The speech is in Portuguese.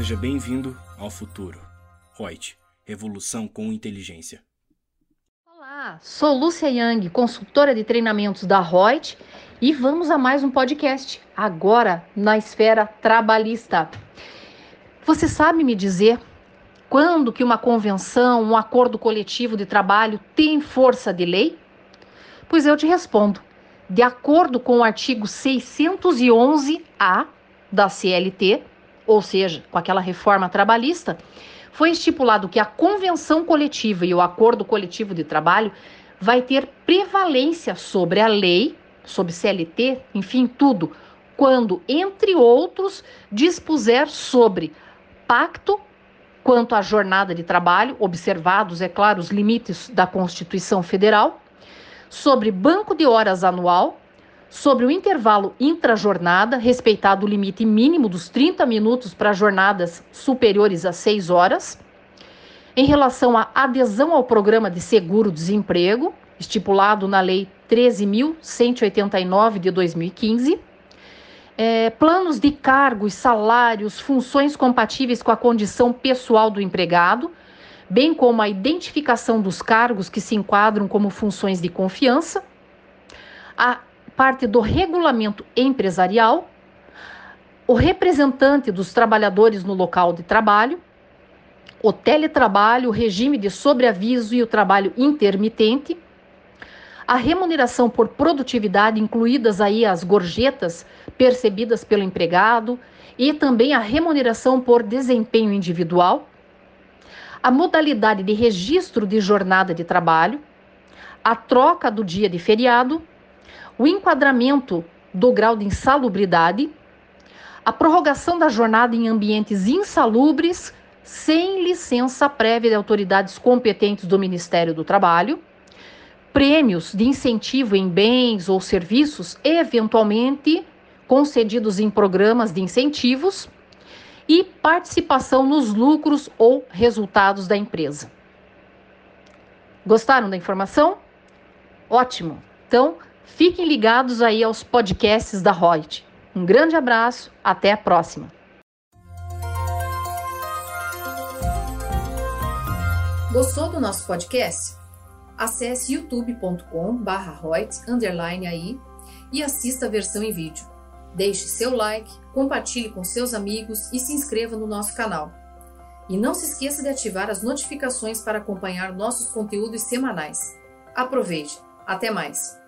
Seja bem-vindo ao futuro. Reut, revolução com inteligência. Olá, sou Lúcia Yang, consultora de treinamentos da Reut, e vamos a mais um podcast, agora na esfera trabalhista. Você sabe me dizer quando que uma convenção, um acordo coletivo de trabalho tem força de lei? Pois eu te respondo. De acordo com o artigo 611-A da CLT, ou seja, com aquela reforma trabalhista, foi estipulado que a convenção coletiva e o acordo coletivo de trabalho vai ter prevalência sobre a lei, sobre CLT, enfim, tudo, quando, entre outros, dispuser sobre pacto quanto à jornada de trabalho, observados, é claro, os limites da Constituição Federal, sobre banco de horas anual, sobre o intervalo intrajornada, respeitado o limite mínimo dos 30 minutos para jornadas superiores a 6 horas, em relação à adesão ao programa de seguro-desemprego, estipulado na Lei 13.189 de 2015, é, planos de cargos, salários, funções compatíveis com a condição pessoal do empregado, bem como a identificação dos cargos que se enquadram como funções de confiança, a parte do regulamento empresarial, o representante dos trabalhadores no local de trabalho, o teletrabalho, o regime de sobreaviso e o trabalho intermitente, a remuneração por produtividade, incluídas aí as gorjetas percebidas pelo empregado, e também a remuneração por desempenho individual, a modalidade de registro de jornada de trabalho, a troca do dia de feriado, o enquadramento do grau de insalubridade, a prorrogação da jornada em ambientes insalubres sem licença prévia de autoridades competentes do Ministério do Trabalho prêmios de incentivo em bens ou serviços, eventualmente concedidos em programas de incentivos, e participação nos lucros ou resultados da empresa. Gostaram da informação? Ótimo! Então, fiquem ligados aí aos podcasts da Reut. Um grande abraço, até a próxima! Gostou do nosso podcast? acesse youtube.com underline aí e assista a versão em vídeo. Deixe seu like, compartilhe com seus amigos e se inscreva no nosso canal. E não se esqueça de ativar as notificações para acompanhar nossos conteúdos semanais. Aproveite! Até mais!